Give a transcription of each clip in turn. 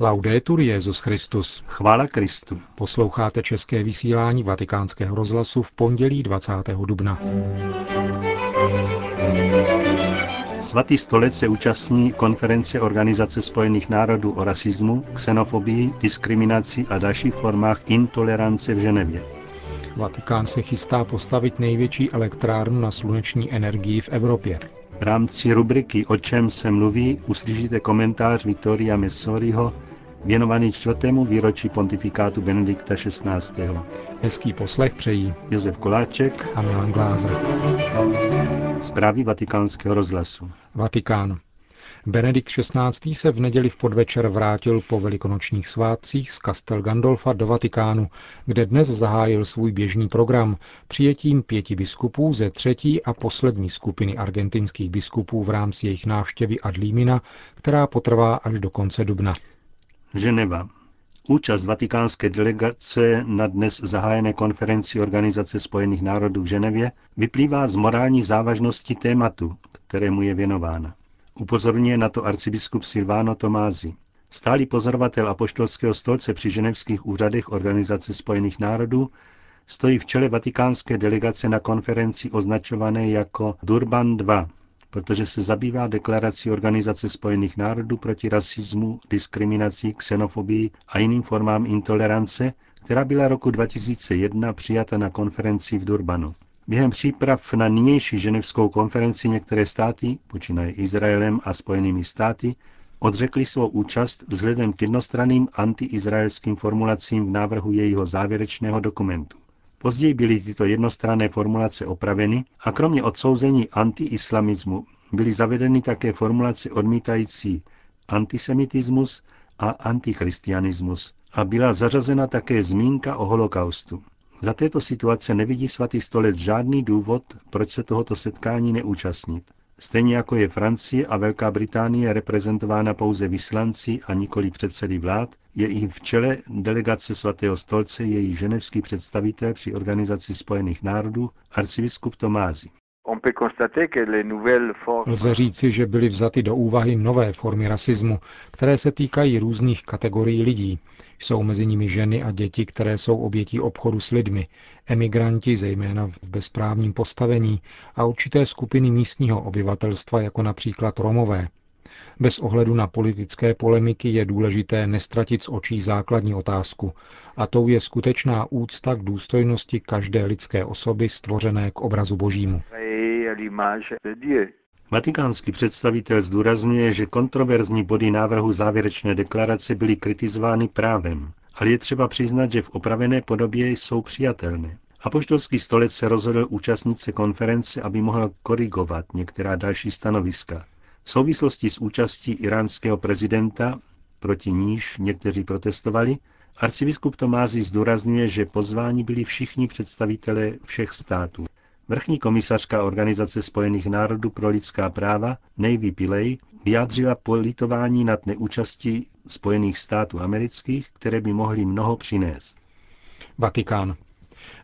Laudetur Jezus Christus. Chvála Kristu. Posloucháte české vysílání Vatikánského rozhlasu v pondělí 20. dubna. Svatý stolec se účastní konference Organizace spojených národů o rasismu, xenofobii, diskriminaci a dalších formách intolerance v Ženevě. Vatikán se chystá postavit největší elektrárnu na sluneční energii v Evropě. V rámci rubriky O čem se mluví uslyšíte komentář Vittoria Messoriho věnovaný čtvrtému výročí pontifikátu Benedikta XVI. Hezký poslech přejí Josef Koláček a Milan Glázer. Zprávy vatikánského rozhlasu. Vatikán. Benedikt XVI. se v neděli v podvečer vrátil po velikonočních svátcích z Castel Gandolfa do Vatikánu, kde dnes zahájil svůj běžný program přijetím pěti biskupů ze třetí a poslední skupiny argentinských biskupů v rámci jejich návštěvy Adlímina, která potrvá až do konce dubna. Ženeva. Účast vatikánské delegace na dnes zahájené konferenci Organizace spojených národů v Ženevě vyplývá z morální závažnosti tématu, kterému je věnována. Upozorňuje na to arcibiskup Silvano Tomázi. Stálý pozorovatel apoštolského stolce při ženevských úřadech Organizace spojených národů stojí v čele vatikánské delegace na konferenci označované jako Durban 2, protože se zabývá deklarací Organizace spojených národů proti rasismu, diskriminaci, xenofobii a jiným formám intolerance, která byla roku 2001 přijata na konferenci v Durbanu. Během příprav na nynější ženevskou konferenci některé státy, počínaje Izraelem a Spojenými státy, odřekli svou účast vzhledem k jednostranným antiizraelským formulacím v návrhu jejího závěrečného dokumentu. Později byly tyto jednostranné formulace opraveny a kromě odsouzení antiislamismu byly zavedeny také formulace odmítající antisemitismus a antichristianismus a byla zařazena také zmínka o holokaustu. Za této situace nevidí svatý stolec žádný důvod, proč se tohoto setkání neúčastnit. Stejně jako je Francie a Velká Británie reprezentována pouze vyslanci a nikoli předsedy vlád, je i v čele delegace svatého stolce její ženevský představitel při Organizaci spojených národů, arcibiskup Tomázy. Lze říci, že byly vzaty do úvahy nové formy rasismu, které se týkají různých kategorií lidí. Jsou mezi nimi ženy a děti, které jsou obětí obchodu s lidmi, emigranti, zejména v bezprávním postavení, a určité skupiny místního obyvatelstva, jako například Romové. Bez ohledu na politické polemiky je důležité nestratit z očí základní otázku, a tou je skutečná úcta k důstojnosti každé lidské osoby stvořené k obrazu božímu. Vatikánský představitel zdůrazňuje, že kontroverzní body návrhu závěrečné deklarace byly kritizovány právem, ale je třeba přiznat, že v opravené podobě jsou přijatelné. Apoštolský stolec se rozhodl účastnit se konference, aby mohl korigovat některá další stanoviska. V souvislosti s účastí iránského prezidenta, proti níž někteří protestovali, arcibiskup Tomázy zdůrazňuje, že pozváni byli všichni představitelé všech států. Vrchní komisařka Organizace spojených národů pro lidská práva Navy Pillay vyjádřila politování nad neúčastí Spojených států amerických, které by mohly mnoho přinést. Vatikán.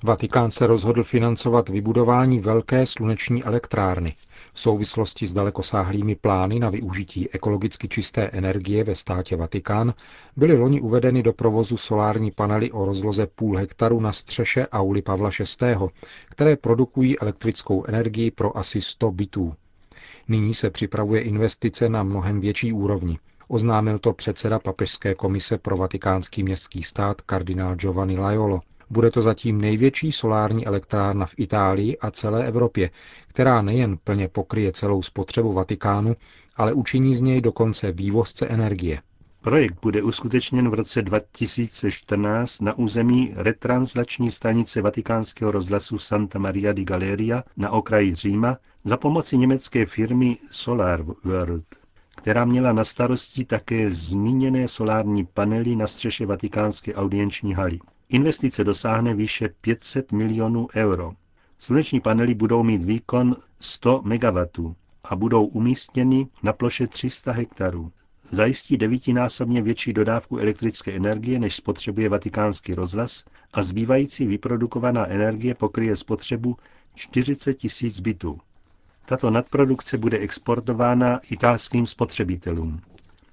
Vatikán se rozhodl financovat vybudování velké sluneční elektrárny. V souvislosti s dalekosáhlými plány na využití ekologicky čisté energie ve státě Vatikán byly loni uvedeny do provozu solární panely o rozloze půl hektaru na střeše auly Pavla VI., které produkují elektrickou energii pro asi 100 bytů. Nyní se připravuje investice na mnohem větší úrovni. Oznámil to předseda Papežské komise pro vatikánský městský stát kardinál Giovanni Laiolo. Bude to zatím největší solární elektrárna v Itálii a celé Evropě, která nejen plně pokryje celou spotřebu Vatikánu, ale učiní z něj dokonce vývozce energie. Projekt bude uskutečněn v roce 2014 na území retranslační stanice vatikánského rozhlasu Santa Maria di Galeria na okraji Říma za pomoci německé firmy Solar World, která měla na starosti také zmíněné solární panely na střeše vatikánské audienční haly. Investice dosáhne výše 500 milionů euro. Sluneční panely budou mít výkon 100 MW a budou umístěny na ploše 300 hektarů. Zajistí devítinásobně větší dodávku elektrické energie, než spotřebuje vatikánský rozhlas a zbývající vyprodukovaná energie pokryje spotřebu 40 tisíc bytů. Tato nadprodukce bude exportována italským spotřebitelům.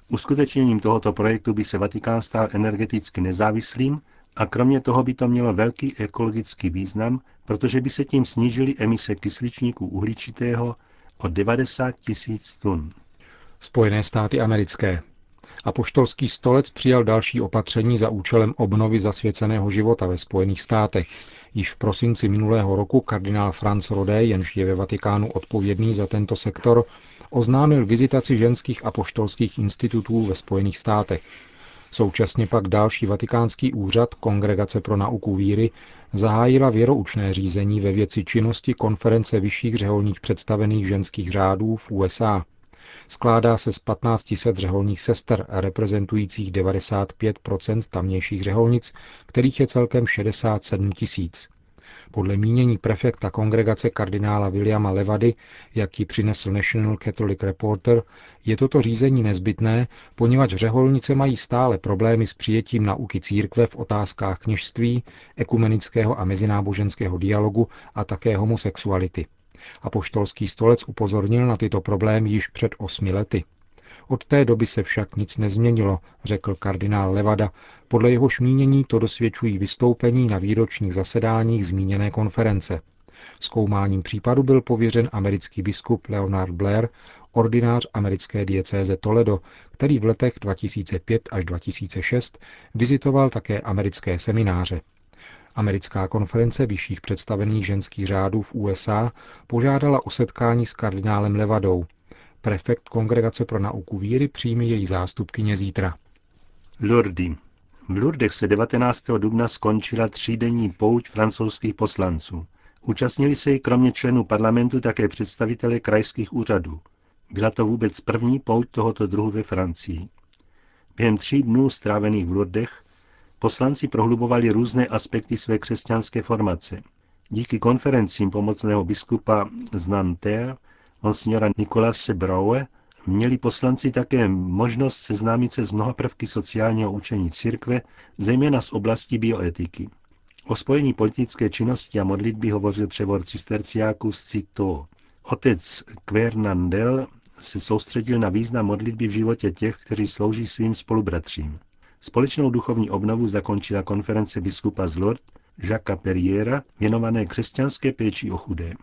Uskutečněním tohoto projektu by se Vatikán stal energeticky nezávislým a kromě toho by to mělo velký ekologický význam, protože by se tím snížily emise kysličníku uhličitého o 90 tisíc tun. Spojené státy americké. Apoštolský stolec přijal další opatření za účelem obnovy zasvěceného života ve Spojených státech. Již v prosinci minulého roku kardinál Franz Rodé, jenž je ve Vatikánu odpovědný za tento sektor, oznámil vizitaci ženských apoštolských institutů ve Spojených státech. Současně pak další vatikánský úřad Kongregace pro nauku víry zahájila věroučné řízení ve věci činnosti konference vyšších řeholních představených ženských řádů v USA. Skládá se z 1500 řeholních sester reprezentujících 95% tamnějších řeholnic, kterých je celkem 67 tisíc. Podle mínění prefekta kongregace kardinála Williama Levady, jak ji přinesl National Catholic Reporter, je toto řízení nezbytné, poněvadž řeholnice mají stále problémy s přijetím nauky církve v otázkách kněžství, ekumenického a mezináboženského dialogu a také homosexuality. Apoštolský stolec upozornil na tyto problémy již před osmi lety. Od té doby se však nic nezměnilo, řekl kardinál Levada. Podle jeho šmínění to dosvědčují vystoupení na výročních zasedáních zmíněné konference. Zkoumáním případu byl pověřen americký biskup Leonard Blair, ordinář americké diecéze Toledo, který v letech 2005 až 2006 vizitoval také americké semináře. Americká konference vyšších představených ženských řádů v USA požádala o setkání s kardinálem Levadou. Prefekt Kongregace pro nauku víry přijme její zástupkyně zítra. Lourdes. V Lourdech se 19. dubna skončila třídenní pouť francouzských poslanců. Účastnili se ji kromě členů parlamentu také představitelé krajských úřadů. Byla to vůbec první pouť tohoto druhu ve Francii. Během tří dnů strávených v Lourdech poslanci prohlubovali různé aspekty své křesťanské formace. Díky konferencím pomocného biskupa z Nanterre monsignora Nikolase Braue, měli poslanci také možnost seznámit se s mnoha prvky sociálního učení církve, zejména z oblasti bioetiky. O spojení politické činnosti a modlitby hovořil převod cisterciáků z Cito. Otec Quernandel se soustředil na význam modlitby v životě těch, kteří slouží svým spolubratřím. Společnou duchovní obnovu zakončila konference biskupa z Lourdes Jacques Perriera věnované křesťanské péči o chudé.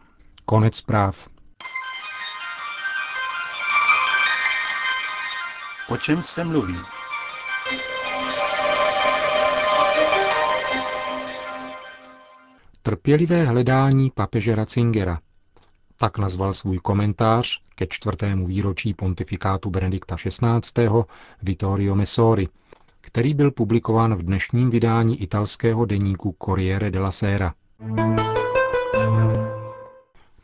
Konec zpráv. O čem se mluví? Trpělivé hledání papeže Ratzingera. Tak nazval svůj komentář ke čtvrtému výročí pontifikátu Benedikta XVI. Vittorio Messori, který byl publikován v dnešním vydání italského deníku Corriere della Sera.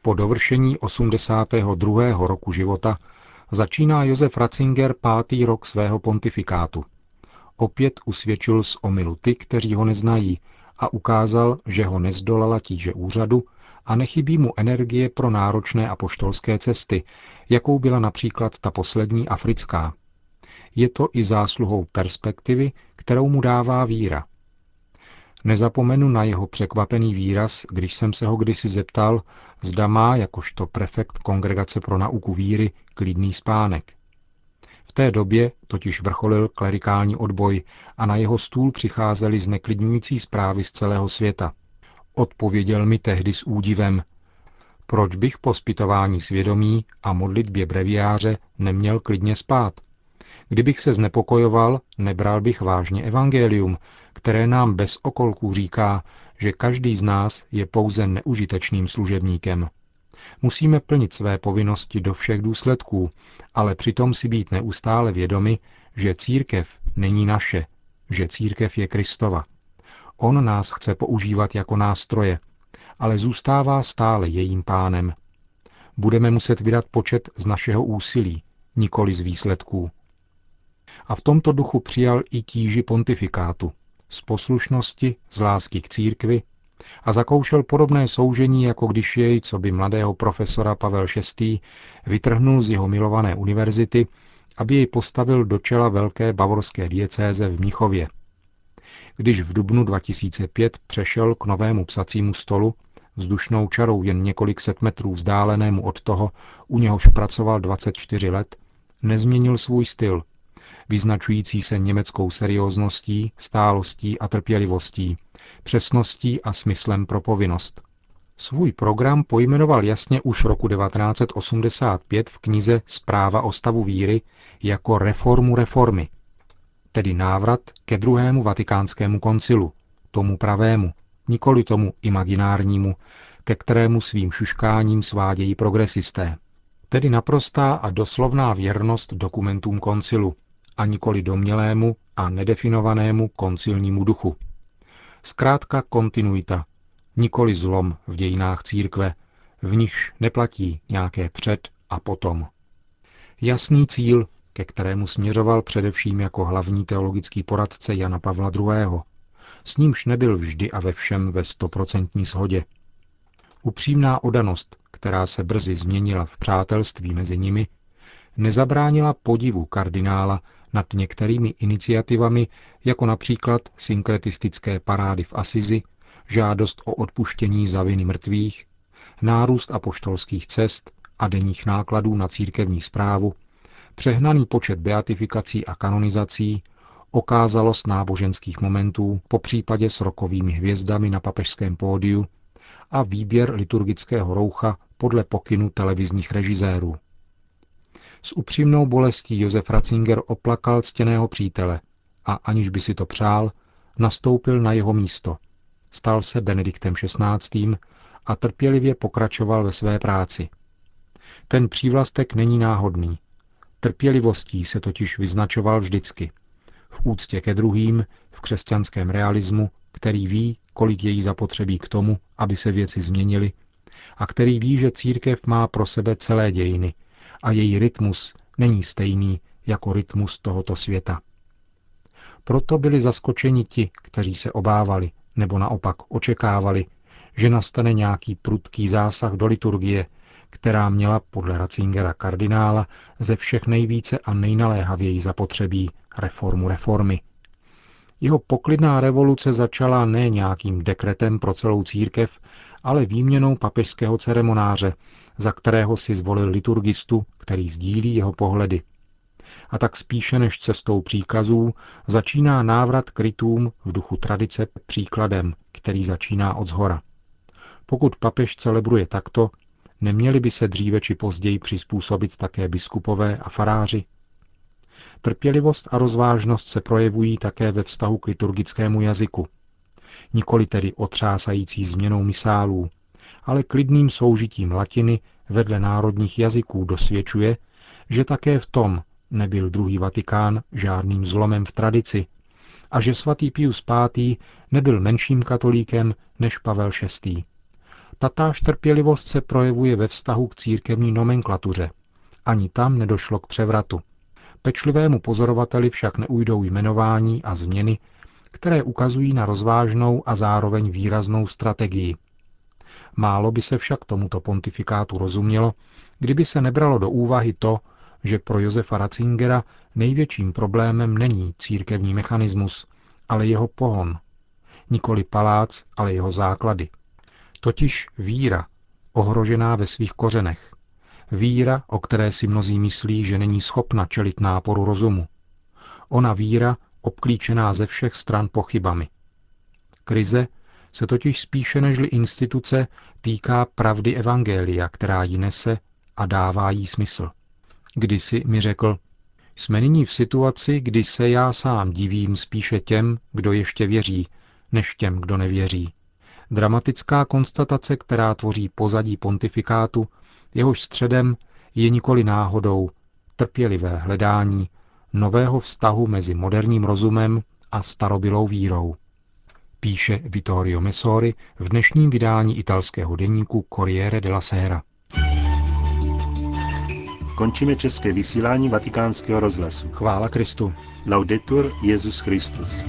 Po dovršení 82. roku života začíná Josef Ratzinger pátý rok svého pontifikátu. Opět usvědčil z omilu ty, kteří ho neznají, a ukázal, že ho nezdolala tíže úřadu a nechybí mu energie pro náročné apoštolské cesty, jakou byla například ta poslední africká. Je to i zásluhou perspektivy, kterou mu dává víra. Nezapomenu na jeho překvapený výraz, když jsem se ho kdysi zeptal, zda má jakožto prefekt Kongregace pro nauku víry klidný spánek. V té době totiž vrcholil klerikální odboj a na jeho stůl přicházely zneklidňující zprávy z celého světa. Odpověděl mi tehdy s údivem, proč bych po zpytování svědomí a modlitbě breviáře neměl klidně spát. Kdybych se znepokojoval, nebral bych vážně evangelium, které nám bez okolků říká, že každý z nás je pouze neužitečným služebníkem. Musíme plnit své povinnosti do všech důsledků, ale přitom si být neustále vědomi, že církev není naše, že církev je Kristova. On nás chce používat jako nástroje, ale zůstává stále jejím pánem. Budeme muset vydat počet z našeho úsilí, nikoli z výsledků. A v tomto duchu přijal i tíži pontifikátu, z poslušnosti, z lásky k církvi a zakoušel podobné soužení, jako když jej, co by mladého profesora Pavel VI. vytrhnul z jeho milované univerzity, aby jej postavil do čela velké bavorské diecéze v Mnichově. Když v dubnu 2005 přešel k novému psacímu stolu, vzdušnou čarou jen několik set metrů vzdálenému od toho, u něhož pracoval 24 let, nezměnil svůj styl, vyznačující se německou seriózností, stálostí a trpělivostí, přesností a smyslem pro povinnost. Svůj program pojmenoval jasně už roku 1985 v knize Zpráva o stavu víry jako reformu reformy, tedy návrat ke druhému vatikánskému koncilu, tomu pravému, nikoli tomu imaginárnímu, ke kterému svým šuškáním svádějí progresisté. Tedy naprostá a doslovná věrnost dokumentům koncilu, a nikoli domělému a nedefinovanému koncilnímu duchu. Zkrátka kontinuita, nikoli zlom v dějinách církve, v nichž neplatí nějaké před a potom. Jasný cíl, ke kterému směřoval především jako hlavní teologický poradce Jana Pavla II., s nímž nebyl vždy a ve všem ve stoprocentní shodě. Upřímná odanost, která se brzy změnila v přátelství mezi nimi, nezabránila podivu kardinála nad některými iniciativami, jako například synkretistické parády v Asizi, žádost o odpuštění za viny mrtvých, nárůst apoštolských cest a denních nákladů na církevní zprávu, přehnaný počet beatifikací a kanonizací, okázalost náboženských momentů, po případě s rokovými hvězdami na papežském pódiu a výběr liturgického roucha podle pokynu televizních režisérů. S upřímnou bolestí Josef Ratzinger oplakal ctěného přítele a aniž by si to přál, nastoupil na jeho místo. Stal se Benediktem XVI. a trpělivě pokračoval ve své práci. Ten přívlastek není náhodný. Trpělivostí se totiž vyznačoval vždycky. V úctě ke druhým, v křesťanském realismu, který ví, kolik její zapotřebí k tomu, aby se věci změnily, a který ví, že církev má pro sebe celé dějiny a její rytmus není stejný jako rytmus tohoto světa. Proto byli zaskočeni ti, kteří se obávali, nebo naopak očekávali, že nastane nějaký prudký zásah do liturgie, která měla podle Ratzingera kardinála ze všech nejvíce a nejnaléhavěji zapotřebí reformu reformy. Jeho poklidná revoluce začala ne nějakým dekretem pro celou církev, ale výměnou papežského ceremonáře, za kterého si zvolil liturgistu, který sdílí jeho pohledy. A tak spíše než cestou příkazů začíná návrat k rytům v duchu tradice příkladem, který začíná od zhora. Pokud papež celebruje takto, neměli by se dříve či později přizpůsobit také biskupové a faráři? Trpělivost a rozvážnost se projevují také ve vztahu k liturgickému jazyku. Nikoli tedy otřásající změnou misálů, ale klidným soužitím latiny vedle národních jazyků dosvědčuje, že také v tom nebyl druhý Vatikán žádným zlomem v tradici a že svatý Pius V. nebyl menším katolíkem než Pavel VI. Tatáž trpělivost se projevuje ve vztahu k církevní nomenklatuře. Ani tam nedošlo k převratu. Pečlivému pozorovateli však neujdou jmenování a změny, které ukazují na rozvážnou a zároveň výraznou strategii – Málo by se však tomuto pontifikátu rozumělo, kdyby se nebralo do úvahy to, že pro Josefa Ratzingera největším problémem není církevní mechanismus, ale jeho pohon. Nikoli palác, ale jeho základy. Totiž víra, ohrožená ve svých kořenech. Víra, o které si mnozí myslí, že není schopna čelit náporu rozumu. Ona víra, obklíčená ze všech stran pochybami. Krize, se totiž spíše nežli instituce týká pravdy Evangelia, která ji nese a dává jí smysl. Kdysi mi řekl, jsme nyní v situaci, kdy se já sám divím spíše těm, kdo ještě věří, než těm, kdo nevěří. Dramatická konstatace, která tvoří pozadí pontifikátu, jehož středem je nikoli náhodou trpělivé hledání nového vztahu mezi moderním rozumem a starobylou vírou píše Vittorio Messori v dnešním vydání italského deníku Corriere della Sera. Končíme české vysílání vatikánského rozhlasu. Chvála Kristu. Laudetur Jezus Christus.